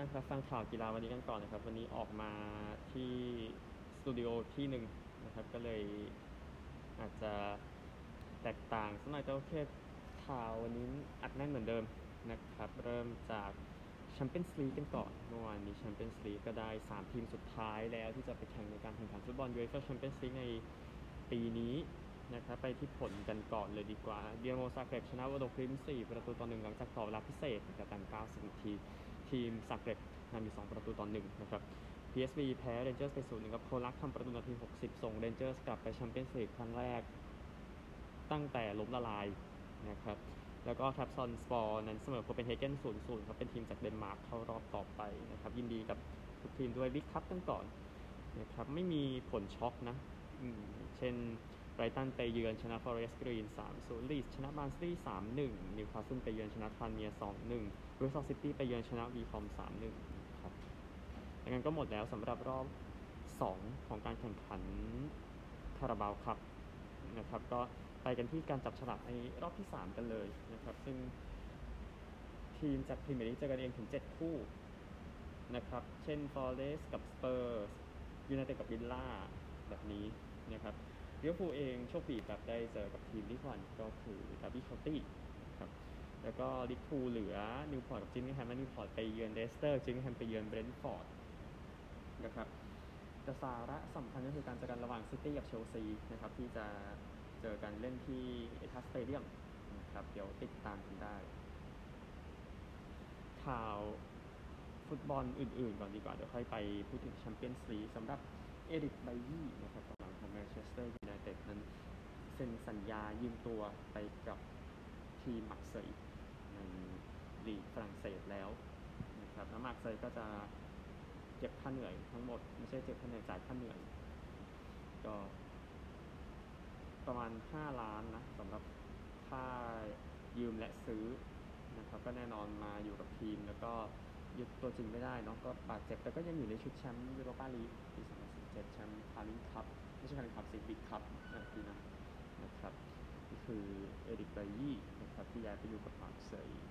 ท่านครับฟังข่าวกีฬาวันนี้กันก่อนนะครับ วันนี้ออกมาที่สตูดิโอที่หนึ่งนะครับ ก็เลยอาจจะแตกต่างสักหน่อยแต่โอเคข่าววันนี้อัดแน่นเหมือนเดิมนะครับ เริ่มจากแชมเปี้ยนส์ลีกกันก่อนเมื่อวานนี้แชมเปี้ยนส์ลีกก็ได้ 3 ทีมสุดท้ายแล้วที่จะไปแข่งในการแข่งขันฟุตบอลยูเอฟ่าแชมเปี้ยนส์ลีกในปีนี้นะครับไปที่ผลกันก่อนเลยดีกว่าดินาโมซาเกร็บชนะโบโดกลิมท์4ประตูต่อหนึ่งหลังจากต่อเวลาพิเศษนะครับแต่90นาที ทีมซาเกร็บนำอยู่ 2 ประตูต่อ1นะครับ PSV แพ้เรนเจอร์สไปศูนย์นะครับโคลักทำประตูนาที 60 ส่งเรนเจอร์สกลับไปแชมเปี้ยนส์ลีกครั้งแรก ตั้งแต่ล้มละลายนะครับ แล้วก็แทร็บซอนสปอร์นั้นเสมอโคเปนเฮเกน0-0ครับเป็นทีมจากเดนมาร์กเข้ารอบต่อไปนะครับ ยินดีกับทุกทีมด้วยบิ๊กคัพกันก่อนนะครับไม่มีผลช็อกนะเช่น ไบรท์ตันไปเยือนชนะฟอเรสต์กรีน3-0ลีดส์ชนะบาร์นสลีย์3-1 นิวคาสเซิลไปเยือนชนะทรานเมียร์2-1บริสตอลซิตี้ไปเยือนชนะวีคอมบ์3-1ครับดังนั้นก็หมดแล้วสำหรับรอบ 2 ของการแข่งขันคาราบาวคัพนะครับ ก็ไปกันที่การจับฉลากในรอบที่ 3 กันเลยนะครับ ซึ่งทีมจากพรีเมียร์ลีกเจอกันเองถึง 7 คู่นะครับ เช่นฟอเรสต์กับสเปอร์สยูไนเต็ดกับวิลล่าแบบนี้นะครับ ลิเวอร์พูลเองโชคดีแบบได้เจอกับทีมที่ก่อนก็คือดาร์บี้เคาน์ตี้ครับแล้วก็ลิทพูเหลือนิวพอร์ตกับจิลลิงแฮมและนิวพอร์ตไปเยือนเลสเตอร์จิลลิงแฮมไปเยือนเบรนท์ฟอร์ดนะครับแต่สาระสำคัญก็คือการเจอกันระหว่างซิตี้กับเชลซีนะครับที่จะเจอกันเล่นที่เอติฮัดสเตเดียมนะครับเดี๋ยวติดตามกันได้ ข่าวฟุตบอลอื่นๆก่อนดีกว่า เดี๋ยวค่อยไปพูดถึงแชมเปี้ยนส์ลีกสำหรับเอริกไบยี่นะครับ สเตอร์ยูไนเต็ดนั้นเซ็นสัญญายืมตัวไปกับทีมมาร์กเซยในลีกฝรั่งเศสแล้วนะครับแล้วมาร์กเซยก็จะเก็บค่าเหนื่อยทั้งหมด ไม่ใช่เก็บค่าเหนื่อยจ่ายค่าเหนื่อยก็ประมาณ 5 ล้านนะสำหรับค่ายืมและซื้อนะครับก็แน่นอนมาอยู่กับทีมแล้วก็ยึดตัวจริงไม่ได้เนาะก็บาดเจ็บแต่ก็ยังอยู่ในชุดแชมป์ยูโรปาลีกปี2017แชมป์คาร์ลิงคัพ ใช่คาร์ลิงคัพสิบิ๊กคัพนะปีนั้นนะครับนี่คือเอริกไบยี่นะครับที่ย้ายไปอยู่กับมาร์เซย์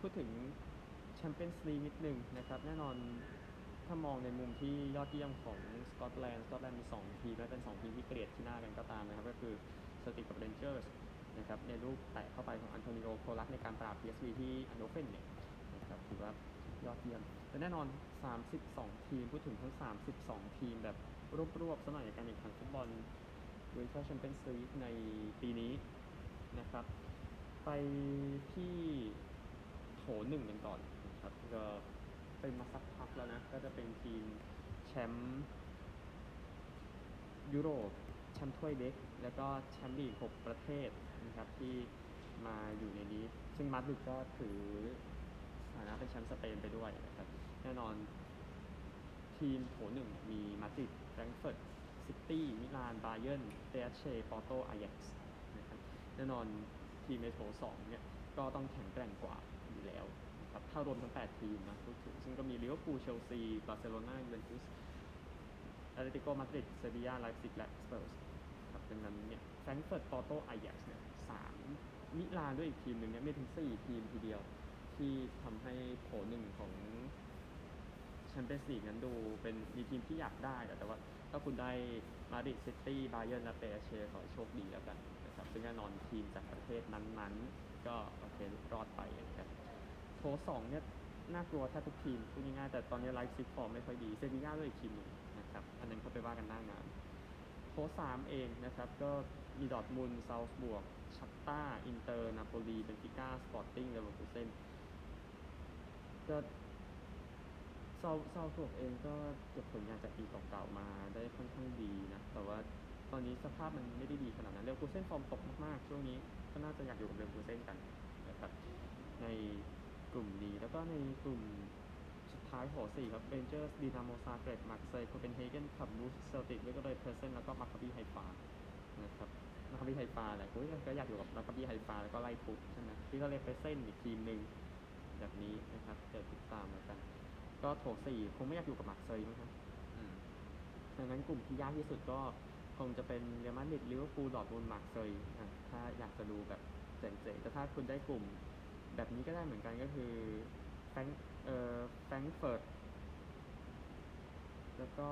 พูดถึงแชมเปี้ยนส์ลีกนิดหนึ่งนะครับ แน่นอนถ้ามองในมุมที่ยอดเยี่ยมของสกอตแลนด์สกอตแลนด์มี 2 ทีมและเป็น 2 ทีมที่เกลียดขี้หน้ากันก็ตามนะครับ ก็คือเซลติกกับเรนเจอร์สนะครับในลูกแตะเข้าไปของอันโทนิโอโคลักในการปราบ PSV ที่ไอนด์โฮเฟนเนี่ยนะครับถือว่ายอดเยี่ยมแต่แน่นอน 32 ทีม พูดถึงทั้ง 32 ทีมแบบ รวบๆสมัยการแข่งขันฟุตบอลยูฟ่าแชมเปี้ยนส์ลีกในปีนี้นะครับ ไปที่โถหนึ่งกันก่อนนะครับก็เป็นมาสักพักแล้วนะ ก็จะเป็นทีมแชมป์ยุโรปแชมป์ถ้วยเล็ก แล้วก็แชมป์ลีก 6 ประเทศนะครับที่มาอยู่ในนี้ ซึ่งมาดริดก็ถือฐานะเป็นแชมป์สเปนไปด้วยนะครับ แน่นอนทีมโถหนึ่งมีมาดริด แฟรงก์เฟิร์ตซิตี้มิลานบาเยิร์นเปแอสเชปอร์โตอายักซ์นะครับแน่นอนทีมในโถสองเนี่ยก็ต้องแข็งแกร่งกว่าอยู่แล้วนะครับถ้ารวมทั้ง 8 ทีมนะพูดถึงซึ่งก็มีลิเวอร์พูลเชลซีบาร์เซโลนายูเวนตุสแอตเลติโกมาดริดเซบียาไลป์ซิกและสเปอร์สครับดังนั้นเนี่ยแฟรงก์เฟิร์ตปอร์โตอายักซ์เนี่ยสามมิลานด้วยอีกทีมหนึ่งเนี่ยไม่ถึง 4 ทีมทีเดียว ที่ทำให้โถหนึ่งของ แชมเปี้ยนส์ลีกนั้นดูเป็นมีทีมที่อยากได้แต่ว่าถ้าคุณได้มาดริดซิตี้บาเยิร์นและเปแอสเชขอโชคดีแล้วกันนะครับซึ่งแน่นอนทีมจากประเทศนั้นๆ ก็โอเครอดไปนะครับโถสองเนี่ยน่ากลัวแทบทุกทีมพูดง่ายๆแต่ตอนนี้ไลป์ซิกฟอร์มไม่ค่อยดีเซบีย่าด้วยอีกทีมหนึ่งนะครับอันนั้นเขาไปว่ากันหน้างานโถสามเองนะครับก็มีดอร์ทมุนด์ซัลซ์บวร์กชัคตาร์อินเตอร์นาโปลีเบนฟิก้าสปอร์ติ้งเลเวอร์คูเซนก็ ซาซัลซ์บวร์กเองก็เก็บผลงานจากปีเก่าๆมาได้ค่อนข้างดีนะ แต่ว่าตอนนี้สภาพมันไม่ได้ดีขนาดนั้นเลเวอร์คูเซนฟอร์มตกมากๆ ช่วงนี้ก็น่าจะอยากอยู่กับเลเวอร์คูเซนกันนะครับในกลุ่มนี้แล้วก็ในกลุ่มสุดท้ายโถสี่ครับเบนเจอร์สดีนาโมซาเกรตมาร์เซย์โคเปนเฮเกนขับบูสเซลติกแล้วก็เลยเพร์เซนแล้วก็มาคาบีไฮฟานะครับมาคาบีไฮฟาแหละกูก็อยากอยู่กับมาคาบีไฮฟาแล้วก็ไล่ทุบใช่ไหมที่เขาเรียเพร์เซนอีกทีมหนึ่งแบบนี้นะครับเดี๋ยวติดตามแล้วกัน ก็โถสี่คงไม่อยากอยู่กับมาร์เซย์มั้งครับดังนั้นกลุ่มที่ยากที่สุดก็คงจะเป็นเรอัลมาดริดลิเวอร์พูลดอร์ทมุนด์มาร์เซย์ถ้าอยากจะดูแบบเจ๋งๆแต่ถ้าคุณได้กลุ่มแบบนี้ก็ได้เหมือนกันก็คือแฟรงเอ่อแฟรงก์เฟิร์ตแล้วก็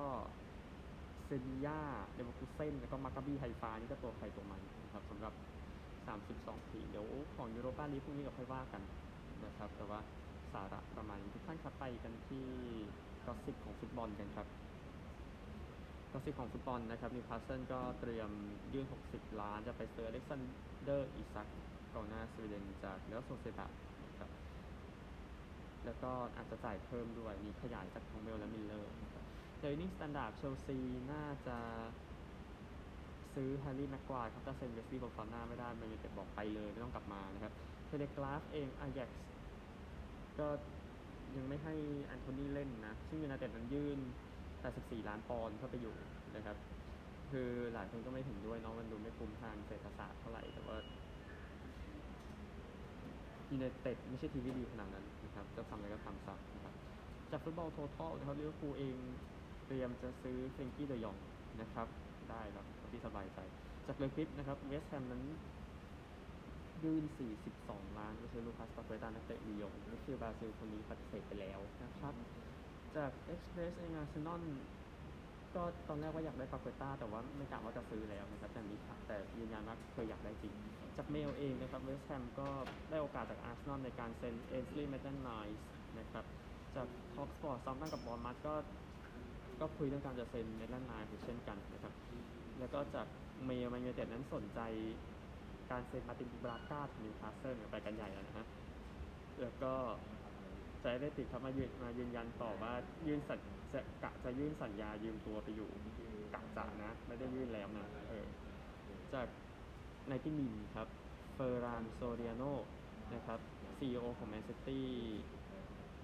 เซบีย่าเลเวอร์คูเซนแล้วก็มาคาบีไฮฟานี่ก็ตัวใครตัวมันนะครับสำหรับ 32 ทีมเดี๋ยวของยูโรปาลีกพรุ่งนี้เราค่อยว่ากันนะครับแต่ว่า สาระประมาณนี้ทุกท่านครับไปกันที่gossip ของฟุตบอลกันครับ gossip ของฟุตบอลนะครับนิวคาสเซิลก็เตรียมยื่น 60 ล้านจะไปซื้ออเล็กซานเดอร์อิซักกองหน้าสวีเดนจากเรอัลโซเซียดาดนะครับแล้วก็อาจจะจ่ายเพิ่มด้วยมีขยายจากทั้งเมลและมิร์เรอร์นะครับอีฟนิงสแตนดาร์ดเชลซีน่าจะซื้อแฮร์รี่แม็กไกวร์ครับถ้าเซ็นเวสลีย์โบฟาน่าไม่ได้แมนยูเต็ดบอกไปเลยไม่ต้องกลับมานะครับเทเลกราฟเองอายัก ก็ยังไม่ให้แอนโทนีเล่นนะ ซึ่งยูไนเต็ดนั้นยื่น 84 ล้านปอนด์เข้าไปอยู่นะครับ คือหลายคนก็ไม่เห็นด้วยเนาะมันดูไม่คุ้มทางเศรษฐศาสตร์เท่าไหร่ แต่ว่ายูไนเต็ดไม่ใช่ทีมที่ดีขนาดนั้นนะครับ จะทำอะไรก็ทำซะนะครับจากฟุตบอลโททอลนะครับลิเวอร์พูลเองเตรียมจะซื้อเฟรงกี้เดยองนะครับ ได้แล้วที่สบายใจ จากเลกิ๊ปนะครับเวสต์แฮมนั้น ยื่น 42 ล้านก็คือลูคัสปาเกต้านักเตะลียงก็คือบราซิลคนนี้ปฏิเสธไปแล้วนะครับ จากเอ็กซ์เพรสเองอาร์เซนอลก็ตอนแรกว่าอยากได้ปาเกต้าแต่ว่าไม่กะว่าจะซื้อแล้วนะครับแต่มีแต่ยืนยันว่าเคยอยากได้จริง จากเมลเองนะครับเวสต์แฮมก็ได้โอกาสจากอาร์เซนอลในการเซ็นเอนสลีย์เมตแลนด์ไนล์สนะครับจากทอล์กสปอร์ตเซาแธมป์ตันกับบอร์นมัธก็ก็คุยเรื่องการจะเซ็นเมตแลนด์ไนล์สเช่นกันนะครับแล้วก็จากเมลแมนยูเต็ดนั้นสนใจ การเซ็นมาตินบราก้าของนิวคาสเซิลไปกันใหญ่แล้วนะฮะแล้วก็จะได้ติดครับมายืนมายืนยันต่อว่ายื่นสัญจะกะจะยื่นสัญญายืมตัวไปอยู่กะจะนะ ไม่ได้ยื่นแล้วนะเออจากไนติมินครับเฟอร์รานโซเรียโนนะครับ CEO ของแมนซิตี้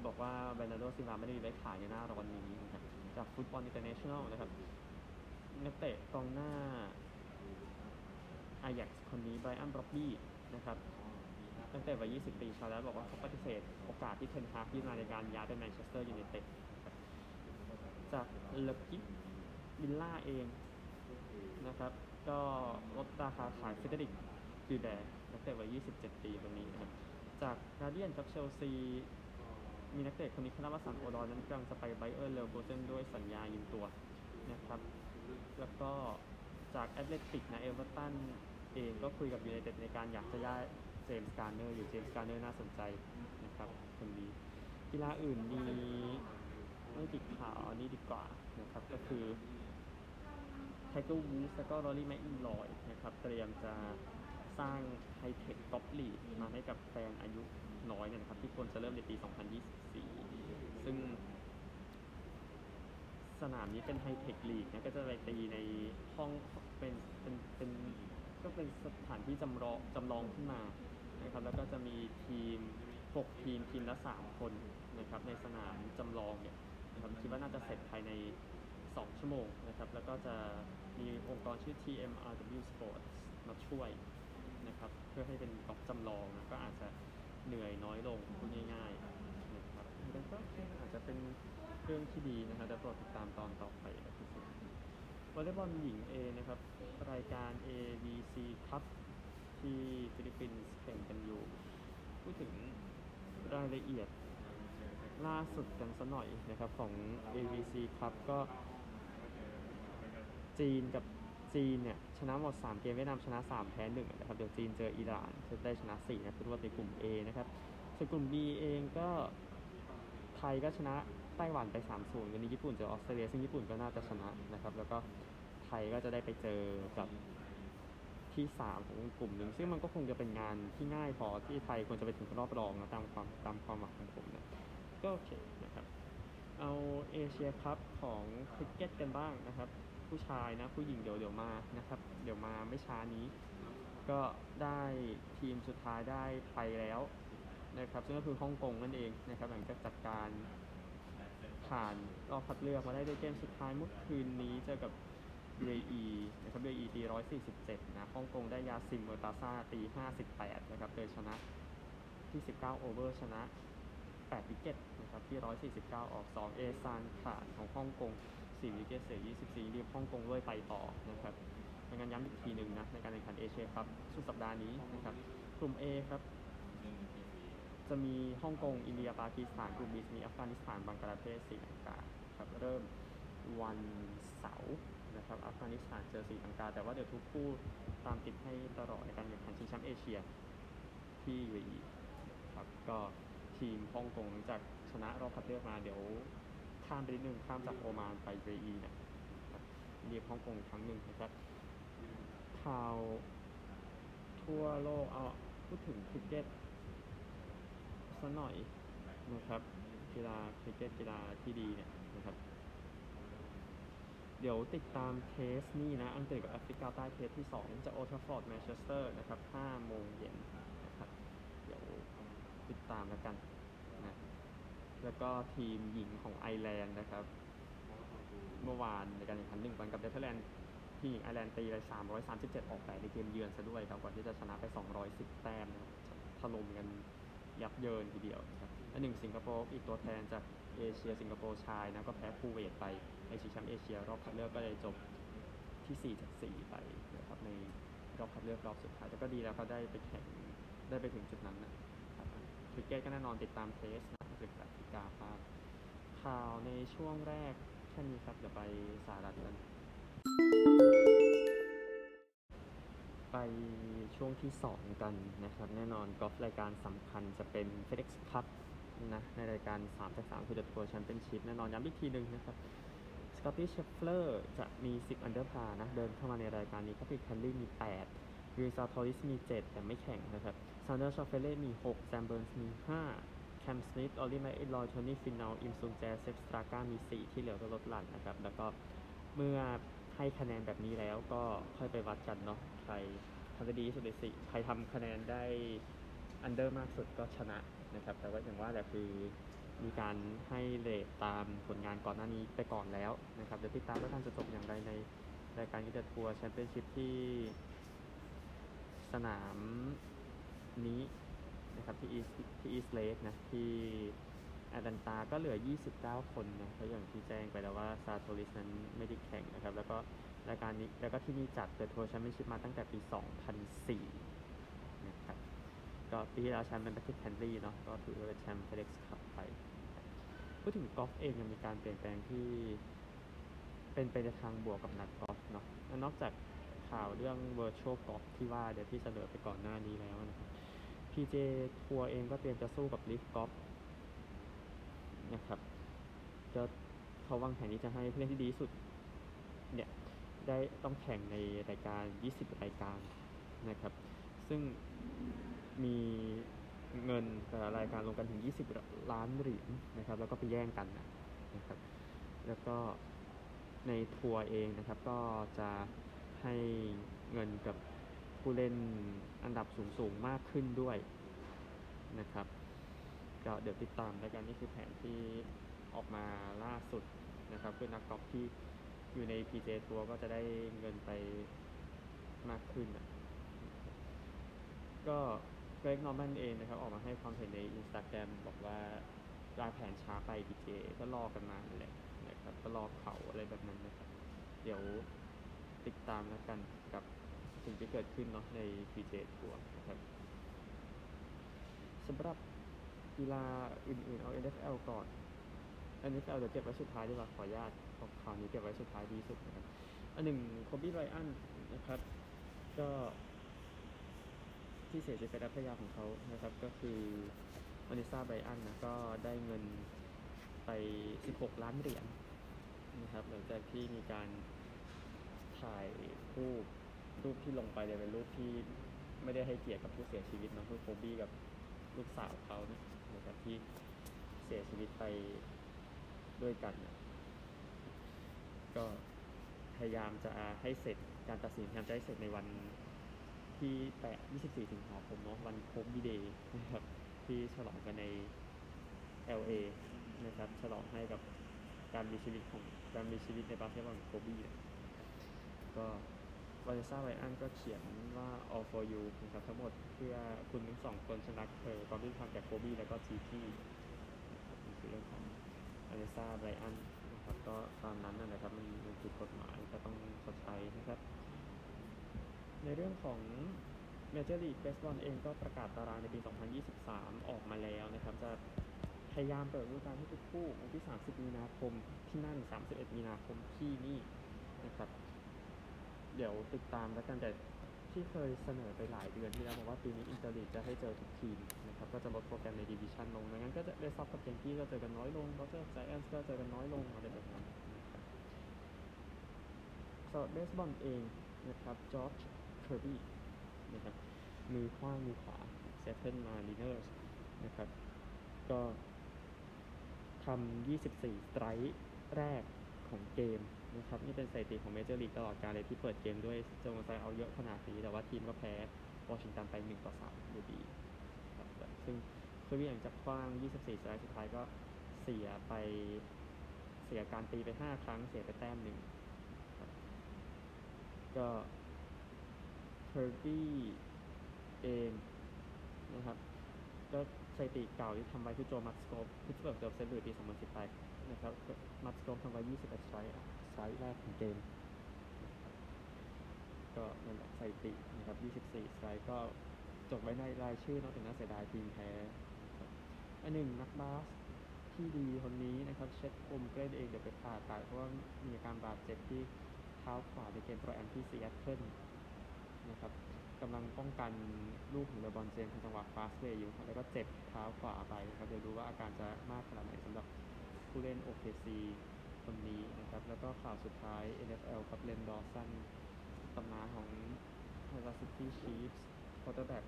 บอกว่าเบรนาโดซิลาไม่ได้ได้ขายในหน้าร้อนนี้นะครับจากฟุตบอลอินเตอร์เนชั่นแนลนะครับนักเตะกองหน้า อายักคนนี้ไบรอันบร็อกบี้นะครับตั้งแต่วัย 20 ปีชาวแล้วบอกว่าเขาปฏิเสธโอกาสที่เทนฮากยื่นมาในการย้ายไปแมนเชสเตอร์ยูไนเต็ดนะครับจากเลกิฟวิลล่าเองนะครับก็ลดราคาขายเฟเดริกคือแดนักเตะวัย 27 ปีคนนี้นะครับจากการเดียนกับเชลซีมีนักเตะคนนี้คัลลัมฮัดสันโอดอยนั้นกำลังจะไปไบเออร์เลเวอร์คูเซนด้วยสัญญายืมตัวนะครับ แล้วก็ จากแอธเลติกนะเอเวอร์ตันเองก็คุยกับยูไนเต็ดในการอยากจะย้ายเจมส์การ์เนอร์อยู่เจมส์การ์เนอร์น่าสนใจนะครับคนนี้กีฬาอื่นมีไม่ติดข่าวอันนี้ดีกว่านะครับก็คือไทเกอร์วูดส์แล้วก็รอรี่แมคอิลรอยนะครับเตรียมจะสร้างไฮเทคกอล์ฟลีกมาให้กับแฟนอายุน้อยเนี่ยนะครับ ที่ควรจะเริ่มในปี 2024 ซึ่ง สนามนี้เป็นไฮเทคลีกนะก็จะไปตีในห้องเป็นเป็นเป็นก็เป็นสถานที่จำลองจำลองขึ้นมานะครับแล้วก็จะมีทีม 6 ทีมทีมละ 3 คนนะครับในสนามจำลองเนี่ยนะครับคิดว่าน่าจะเสร็จภายใน 2 ชั่วโมงนะครับแล้วก็จะมีองค์กรชื่อ TMRW Sports มาช่วยนะครับเพื่อให้เป็นกอล์ฟจำลองนะก็อาจจะเหนื่อยน้อยลงพูดง่ายๆนะครับแล้วก็อาจจะเป็น เรื่องที่ดีนะครับแต่โปรดติดตามตอนต่อไปนะครับวอลเลย์บอลหญิงเองนะครับ รายการ AVC ครับที่ฟิลิปปินส์แข่งกันอยู่ พูดถึงรายละเอียดล่าสุดกันสักหน่อยนะครับของ ABC ครับก็ จีนกับจีนเนี่ยชนะหมด 3 เกมเวียดนามชนะ 3 แพ้1นะครับเดี๋ยวจีนเจออิหร่านจะได้ชนะ4นะคือว่าเป็นกลุ่ม A นะครับส่วนกลุ่ม B เองก็ไทยก็ชนะ ไต้หวันไป 3-0วันนี้ญี่ปุ่นเจอออสเตรเลียซึ่งญี่ปุ่นก็น่าจะชนะนะครับ แล้วก็ไทยก็จะได้ไปเจอกับที่ 3 ของกลุ่มหนึ่งซึ่งมันก็คงจะเป็นงานที่ง่ายพอที่ไทยควรจะไปถึงรอบรองนะตามความตามความหวังของผมนะก็โอเคนะครับ เอาเอเชียคัพของคริกเก็ตกันบ้างนะครับ ผู้ชายนะผู้หญิงเดี๋ยวเดี๋ยวมานะครับ เดี๋ยวมาไม่ช้านี้ ก็ได้ทีมสุดท้ายได้ไปแล้วนะครับซึ่งก็คือฮ่องกงนั่นเองนะครับหลังจากจัดการ ผ่านรอบคัดเลือกมาได้ด้วยเกมสุดท้ายเมื่อคืนนี้เจอกับ UAE นะครับ UAE ตี 147 นะฮ่องกงได้ยาซิมเมอร์ตาซาตี 58 นะครับโดยชนะที่ 19 over ชนะ 8 wicket นะครับที่ 149 ออก 2 เอซานข่านของฮ่องกง 4 wicket เสีย 24ทีมฮ่องกงด้วยไปต่อนะครับดังนั้นย้ำอีกทีหนึ่งนะในการแข่งขันเอเชียคัพสุดสัปดาห์นี้นะครับกลุ่ม A ครับ จะมีฮ่องกง อินเดีย ปากีสถานกลุ่ม B มีอัฟกานิสถาน บังกลาเทศศรีลังกาครับเริ่มวันเสาร์นะครับอัฟกานิสถานเจอศรีลังกา แต่ว่าเดี๋ยวทุกคู่ตามติดให้ตลอดในการแข่งขันชิงแชมป์เอเชียที่ UAE ครับก็ทีมฮ่องกงหลังจากชนะรอบคัดเลือกมาเดี๋ยวข้ามไปนิดนึงข้ามจากโอมานไป UAE เนี่ยเรียกฮ่องกงครั้งหนึ่งนะครับข่าวทั่วโลกเอาพูดถึงคริกเก็ต สักหน่อยนะครับกีฬาคริกเก็ตกีฬาที่ดีเนี่ยนะครับ เดี๋ยวติดตาม test นี่นะ อังกฤษกับแอฟริกาใต้ test ที่ 2 จะโอลด์แทรฟฟอร์ดแมนเชสเตอร์นะครับ5โมงเย็นนะครับเดี๋ยวติดตามแล้วกันนะแล้วก็ทีมหญิงของไอร์แลนด์นะครับ เมื่อวานในการแข่งขันหนึ่งวันกับเนเธอร์แลนด์ที่หญิงไอร์แลนด์ตีไป337 ออก8ในเกมเยือนซะด้วยครับก่อนที่จะชนะไป 210 แต้มนะครับถล่มกัน ยับเยินทีเดียวนะครับและหนึ่งสิงคโปร์อีกตัวแทนจากเอเชียสิงคโปร์ชายนะก็แพ้คูเวตไปในชิงแชมป์เอเชียรอบคัดเลือกก็เลยจบที่ 4 จาก 4 ไปนะครับในรอบคัดเลือกรอบสุดท้ายแต่ก็ดีแล้วเขาได้ไปแข่งได้ไปถึงจุดนั้นนะครับคริกเก็ตก็แน่นอนติดตาม test นะศึกแอฟริกาบ้างข่าวในช่วงแรกแค่นี้ครับเดี๋ยวไปสหรัฐกัน ไปช่วงที่ 2 กันนะครับ แน่นอนกอล์ฟรายการสำคัญจะเป็น FedEx Cup นะในรายการ3จาก3คือ The Tour Championship แน่นอนย้ำอีกทีหนึ่งนะครับสกอตตี้เชฟเฟอร์จะมี 10 อันเดอร์พานะ เดินเข้ามาในรายการนี้ก็ปิดแคนดี้มี 8 วินซาทอริสมี 7 แต่ไม่แข่งนะครับซานเดอร์ชอฟเฟเล่มี 6 แซมเบิร์นส์มี 5 แคมสมิธ ออลลี่แมคอิลลอยโทนี่ฟินนลอิมซุนแจเซฟสตราก้ามี 4 ที่เหลือก็ลดหลั่นนะครับ แล้วก็เมื่อ ให้คะแนนแบบนี้แล้วก็ค่อยไปวัดกันเนาะใครทำได้ดีที่สุดในสี่ใครทำคะแนนได้under มากสุดก็ชนะนะครับ แต่ว่าอย่างว่าแหละคือมีการให้ rate ตามผลงานก่อนหน้านี้ไปก่อนแล้วนะครับเดี๋ยวติดตามว่าการจะจบอย่างไรในรายการ The Tour Championship ที่สนามนี้นะครับที่ East ที่ East Lake นะที่ แอตแลนตาก็เหลือ 29 คนนะเพราะอย่างที่แจ้งไปแล้วว่าซาลาทอริสนั้นไม่ได้แข่งนะครับ แล้วก็รายการนี้แล้วก็ที่นี่จัด The Tour Championship มาตั้งแต่ปี 2004 นะครับ ก็ปีที่แล้วแชมป์เป็นแพทริกแคนต์เลย์เนาะ ก็ถือว่าเป็นแชมป์ FedEx Cup ไป พูดถึงกอล์ฟเองยังมีการเปลี่ยนแปลงที่เป็นไปในทางบวกกับนักกอล์ฟเนาะและนอกจากข่าวเรื่อง virtual golf ที่ว่าเดี๋ยวที่เสนอไปก่อนหน้านี้แล้วนะครับ PJ ทัวร์เองก็เตรียมจะสู้กับ LIV Golf นะครับจะเขาวางแผนที่จะให้ผู้เล่นที่ดีที่สุดเนี่ยได้ต้องแข่งในรายการ 20 รายการนะครับ ซึ่งมีเงินแต่ละรายการรวมกันถึง 20 ล้านเหรียญนะครับ แล้วก็ไปแย่งกันนะครับ แล้วก็ในทัวร์เองนะครับก็จะให้เงินกับผู้เล่นอันดับสูงๆมากขึ้นด้วยนะครับ ก็เดี๋ยวติดตามแล้วกันนี่คือแผนที่ออกมาล่าสุดนะครับคือนักกอล์ฟที่อยู่ใน PJ ทัวร์ก็จะได้เงินไปมากขึ้นนะก็เกรกนอร์แมนเองนะครับ ออกมาให้ความเห็นในอินสตาแกรมบอกว่าวางแผนช้าไป PGA ก็รอกันมาแหละนะครับก็รอเขาอะไรแบบนั้นนะครับ เดี๋ยวติดตามแล้วกันกับสิ่งที่เกิดขึ้นเนาะใน PGA Tour นะครับสำหรับ กีฬาอื่นๆเอา NFL ก่อน NFL เดี๋ยวเก็บไว้สุดท้ายดีกว่าขออนุญาตเอาข่าวนี้เก็บไว้สุดท้ายดีสุดนะครับอันหนึ่งโคบี้ไรอันนะครับ ก็ที่เสียชีวิตไปแล้วภรรยาของเขานะครับ ก็คือวานิซาไบรอันนะก็ได้เงินไป 16 ล้านเหรียญนะครับหลังจากที่มีการถ่ายรูปรูปที่ลงไปเนี่ยเป็นรูปที่ไม่ได้ให้เกียรติกับผู้เสียชีวิตนะคือโคบี้กับลูกสาวเขานะ นะครับที่เสียชีวิตไปด้วยกันนะก็พยายามจะให้เสร็จการตัดสินพยายามจะให้เสร็จในวันที่แปด24 สิงหาคมเนาะวันโคบบีเดย์นะครับที่ฉลองกันใน LA นะครับฉลองให้กับการมีชีวิตของการมีชีวิตในบาสเกตบอลของโคบีเนี่ยก็ วาเลซ่าไวอันก็เขียนว่า all for you นะครับทั้งหมดเพื่อคุณทั้งสองคนชนะเธอความที่ทำแก่โคบีแล้วก็จีที่นี่คือเรื่องของวาเลซ่าไวอันนะครับก็ตามนั้นนะนะครับมันมันผิดกฎหมายก็ต้องชดใช้นะครับ ในเรื่องของเมเจอร์ลีกเบสบอลเองก็ประกาศตารางในปี 2023 ออกมาแล้วนะครับ จะพยายามเปิดฤดูกาลให้ทุกคู่วันที่ 30 มีนาคมที่นั่น 31 มีนาคมที่นี่นะครับ เดี๋ยวติดตามแล้วกันแต่ที่เคยเสนอไปหลายเดือนที่แล้วบอกว่าปีนี้ interleague จะให้เจอทุกทีมนะครับก็จะลดโปรแกรมในดิวิชันลงดังนั้นก็จะเรดซอกซ์กับแยงกี้ก็เจอกันน้อยลงดอดเจอร์สไจแอนส์ก็เจอกันน้อยลงอะไรแบบนั้นนะครับสำหรับเบสบอลเองนะครับจอร์จเคอร์บี้นะครับมือขวามือขวาซีแอตเทิลมารีเนอร์สนะครับก็ทำ24 strike แรกของเกม นะครับนี่เป็นสถิติของเมเจอร์ลีกตลอดกาลเลยที่เปิดเกมด้วยโยน strike เอาเยอะขนาดนี้แต่ว่าทีมก็แพ้วอชิงตันไป1ต่อ3อยู่ดีครับซึ่งเคอร์บี้หลังจากขว้าง 24 strike สุดท้ายก็เสียไปเสียการตีไป 5 ครั้งเสียไปแต้มหนึ่งก็เคอร์บี้เองนะครับก็ สถิติเก่าที่ทำไว้คือโจมัตสโคปพิสเบิร์กเดลเซนต์ลุยปี 2018 นะครับ มัตสโคปทำไว้ 21สไตร์สไตร์แรกของเกม ก็นั่นแหละสถิตินะครับ 24สไตร์ก็จดไว้ในรายชื่อนอกจากน่าเสียดายทีมแพ้อันหนึ่งนักบาสที่ดีคนนี้นะครับ เช็ดอมเกรดเองเดี๋ยวไปผ่าตัดเพราะว่ามีอาการบาดเจ็บที่เท้าขวาในเกม Pro-Am ที่ซีแอตเทิลนะครับ กำลังป้องกันลูกของเลบรอนเจมส์จังหวะ fast break อยู่ครับแล้วก็เจ็บเท้าขวาไปนะครับเดี๋ยวดูว่าอาการจะมากขนาดไหนสำหรับผู้เล่น OKC คนนี้นะครับ แล้วก็ข่าวสุดท้าย NFL ครับเลนดอว์สันตำนานของ Kansas City Chiefs quarterback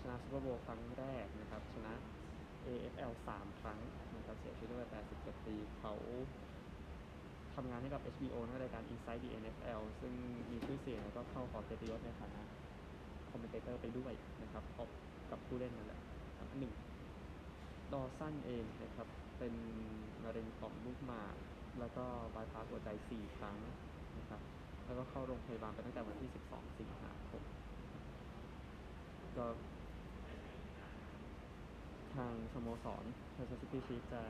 ชนะ Super Bowl ครั้งแรกนะครับ ชนะ AFL 3 ครั้งนะครับเสียชีวิตด้วย87ปีเขาทำงานให้กับ HBO ในรายการ Inside the NFL ซึ่งมีชื่อเสียงแล้วก็เข้าขอเกียรติยศในฐานะ คอมเมนเตอร์ไปด้วยนะครับพบกับผู้เล่นนั่นแหละครับหนึ่งดอสั้นเองนะครับ เป็นมะเร็งต่อมลูกหมากแล้วก็บายพาสหัวใจ 4 ครั้งนะครับแล้วก็เข้าโรงพยาบาลไปตั้งแต่วันที่ 12 สิงหาคมก็ทางสโมสร Kansas City Chiefs จะ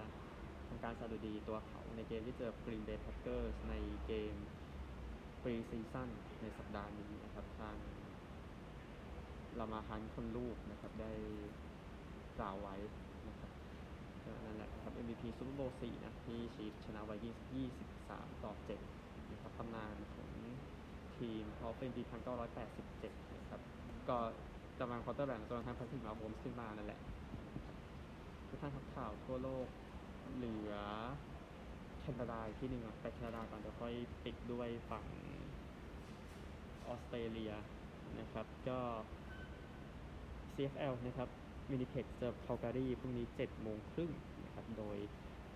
ทำการสดุดีตัวเขาในเกมที่เจอ Green Bay Packers ในเกม preseason ในสัปดาห์นี้นะครับ ทาง ลามาร์ฮันต์คนลูกนะครับได้กล่าวไว้นะครับนั่นแหละครับ MVP Super Bowl 4นะที่ Chiefs ชนะไว้20 23ต่อ7นะครับตำนานของทีมเขาเป็นปี1987นะครับก็ตำนาน quarterback จนกระทั่งแพทริกมาโฮมส์ขึ้นมานั่นแหละทุกท่านทักข่าวทั่วโลกเหลือแคนาดาอีกที่หนึ่งไปแคนาดาก่อนเดี๋ยวค่อยปิดด้วยฝั่งออสเตรเลียนะครับ ก็ CFL นะครับวินนิเพกเจอคาลการีพรุ่งนี้7โมงครึ่งนะครับโดย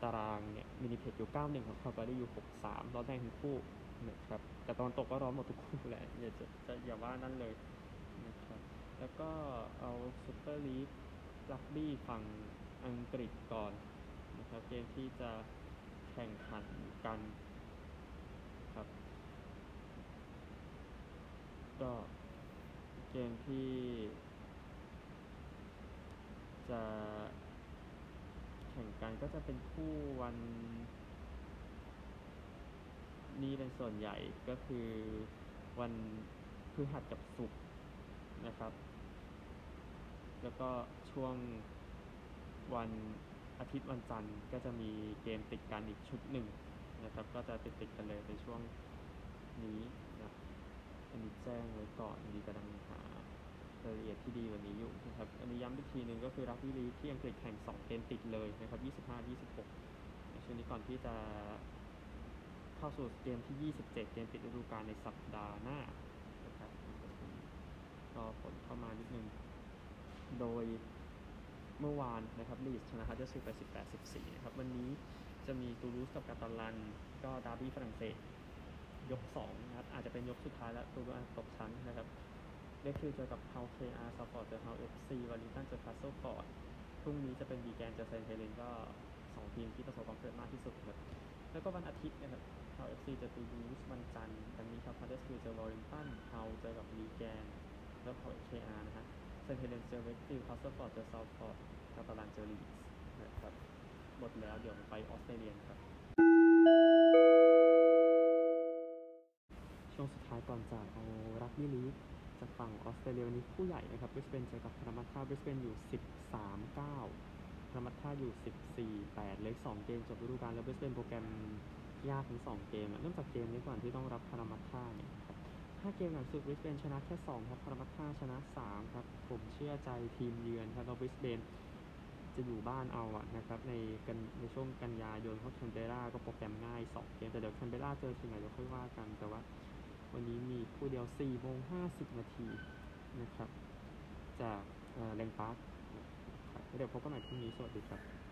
ตารางเนี่ยวินนิเพกอยู่ 91ของคาลการีอยู่ 63ร้อนแรงทั้งคู่นะครับแต่ตอนตกก็ร้อนหมดทุกคู่แหละอย่าจะจะอย่าว่านั่นเลยนะครับแล้วก็เอาซูเปอร์ลีกรักบี้ฝั่งอังกฤษก่อนนะครับเกมที่จะแข่งขันกันครับก็เกมที่ จะแข่งกันก็จะเป็นคู่วัน นี้เป็นส่วนใหญ่ก็คือวันพฤหัสกับศุกร์นะครับ แล้วก็ช่วงวันอาทิตย์วันจันทร์ก็จะมีเกมติดกันอีกชุดหนึ่งนะครับ ก็จะติดติดกันเลยในช่วงนี้นะอันนี้แจ้งไว้ก่อนอันนี้กำลังหา รายละเอียดที่ดีกว่านี้อยู่นะครับอันนี้ย้ำอีกทีหนึ่งก็คือรักบี้ลีกที่อังกฤษแข่ง 2เกมติดเลยนะครับ25-26 ในช่วงนี้ก่อนที่จะเข้าสู่เกมที่ 27 เกมปิดฤดูกาลในสัปดาห์หน้านะครับก็ผลเข้ามานิดนึง โดยเมื่อวานนะครับลีดส์ชนะฮัดเดอร์สฟิลด์ไป 18-14 นะครับ วันนี้จะมีตูลูสกับคาตาลัน ก็ดาร์บี้ฝรั่งเศส ยก 2 นะครับ อาจจะเป็นยกสุดท้ายแล้วตูลูสตกชั้นนะครับ เล็กคือเจอกับเฮาเคอาร์ซัพพอร์เจอเฮาเอฟซีวอลลิงตันเจอคาสเซิลฟอร์ดพรุ่งนี้จะเป็นบีแกนเจอเซนเทเลนก็สองทีมที่ประสบความสำเร็จมากที่สุดครับแล้วก็วันอาทิตย์นะครับเฮาเอฟซีเจอตูลูสวันจันทร์วันนี้ครับฮัตเตอร์สฟิลด์เจอวอลลิงตันเฮาเจอกับบีแกนแล้วเฮาเคอาร์นะฮะเซนเทเลนเจอเวสฟิลด์คาสเซิลฟอร์ดเจอซาวฟอร์ดคาตาลันเจอลีส์นะครับหมดแล้วเดี๋ยวไปออสเตรเลียครับช่วงสุดท้ายก่อนจากเอารักบี้ลีก จากฝั่งออสเตรเลียวันนี้คู่ใหญ่นะครับบริสเบนเจอกับพารามัตท่าบริสเบนอยู่ 13 9พารามัตท่าอยู่ 14 8เหล็ก2เกมจบฤดูกาลแล้วบริสเบนโปรแกรมยากทั้ง2 เกมอะเริ่มจากเกมนี้ก่อนที่ต้องรับพารามัตท่าเนี่ยครับ5เกมหลังสุดบริสเบนชนะแค่ 2 ครับพารามัตท่าชนะ 3 ครับผมเชื่อใจทีมเยือนครับแล้วบริสเบนจะอยู่บ้านเอาอะนะครับในกันในช่วงกันยายนเพราะแคนเบราก็โปรแกรมง่าย 2 เกมแต่เดี๋ยวแคนเบราเจอทีมไหนเดี๋ยวค่อยว่ากันแต่ว่า วันนี้มีคู่เดียว4โมง50 นาทีนะครับ จากแรงปาร์คเดี๋ยวพบกันใหม่พรุ่งนี้ สวัสดีครับ